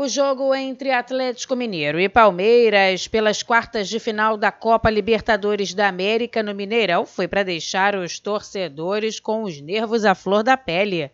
O jogo entre Atlético Mineiro e Palmeiras pelas quartas de final da Copa Libertadores da América no Mineirão foi para deixar os torcedores com os nervos à flor da pele.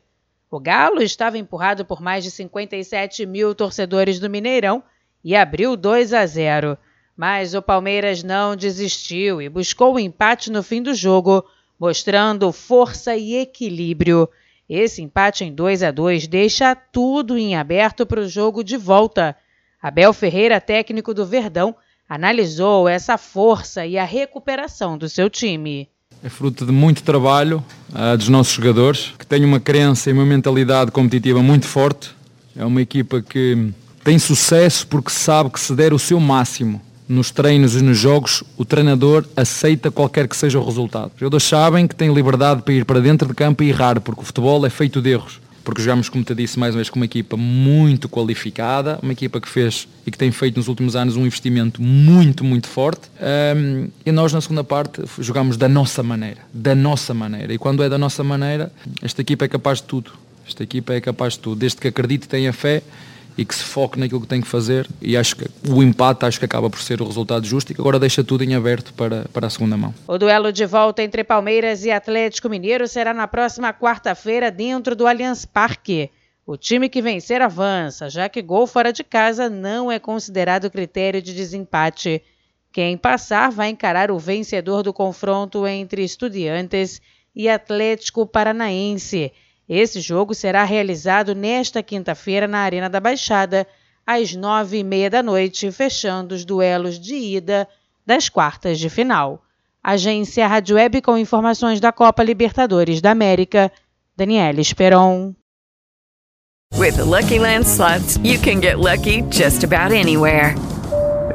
O Galo estava empurrado por mais de 57 mil torcedores do Mineirão e abriu 2 a 0. Mas o Palmeiras não desistiu e buscou o empate no fim do jogo, mostrando força e equilíbrio. Esse empate em 2 a 2 deixa tudo em aberto para o jogo de volta. Abel Ferreira, técnico do Verdão, analisou essa força e a recuperação do seu time. É fruto de muito trabalho uh, dos nossos jogadores, que têm uma crença e uma mentalidade competitiva muito forte. É uma equipa que tem sucesso porque sabe que se der o seu máximo nos treinos e nos jogos, o treinador aceita qualquer que seja o resultado. Os jogadores sabem que têm liberdade para ir para dentro de campo e errar, porque o futebol é feito de erros. Porque jogamos, como te disse mais uma vez, com uma equipa muito qualificada, uma equipa que fez e que tem feito nos últimos anos um investimento muito, muito forte. Um, e nós, na segunda parte, jogamos da nossa maneira. Da nossa maneira. E quando é da nossa maneira, esta equipa é capaz de tudo. Esta equipa é capaz de tudo. Desde que acredite e tenha fé, e que se foque naquilo que tem que fazer e acho que o empate acho que acaba por ser o resultado justo e que agora deixa tudo em aberto para, para a segunda mão. O duelo de volta entre Palmeiras e Atlético Mineiro será na próxima quarta-feira dentro do Allianz Parque. O time que vencer avança, já que gol fora de casa não é considerado critério de desempate. Quem passar vai encarar o vencedor do confronto entre Estudiantes e Atlético Paranaense. Esse jogo será realizado nesta quinta-feira na Arena da Baixada, às nove e meia da noite, fechando os duelos de ida das quartas de final. Agência Rádio Web com informações da Copa Libertadores da América, Daniela Esperon. With the Lucky Land slots, you can get lucky just about anywhere.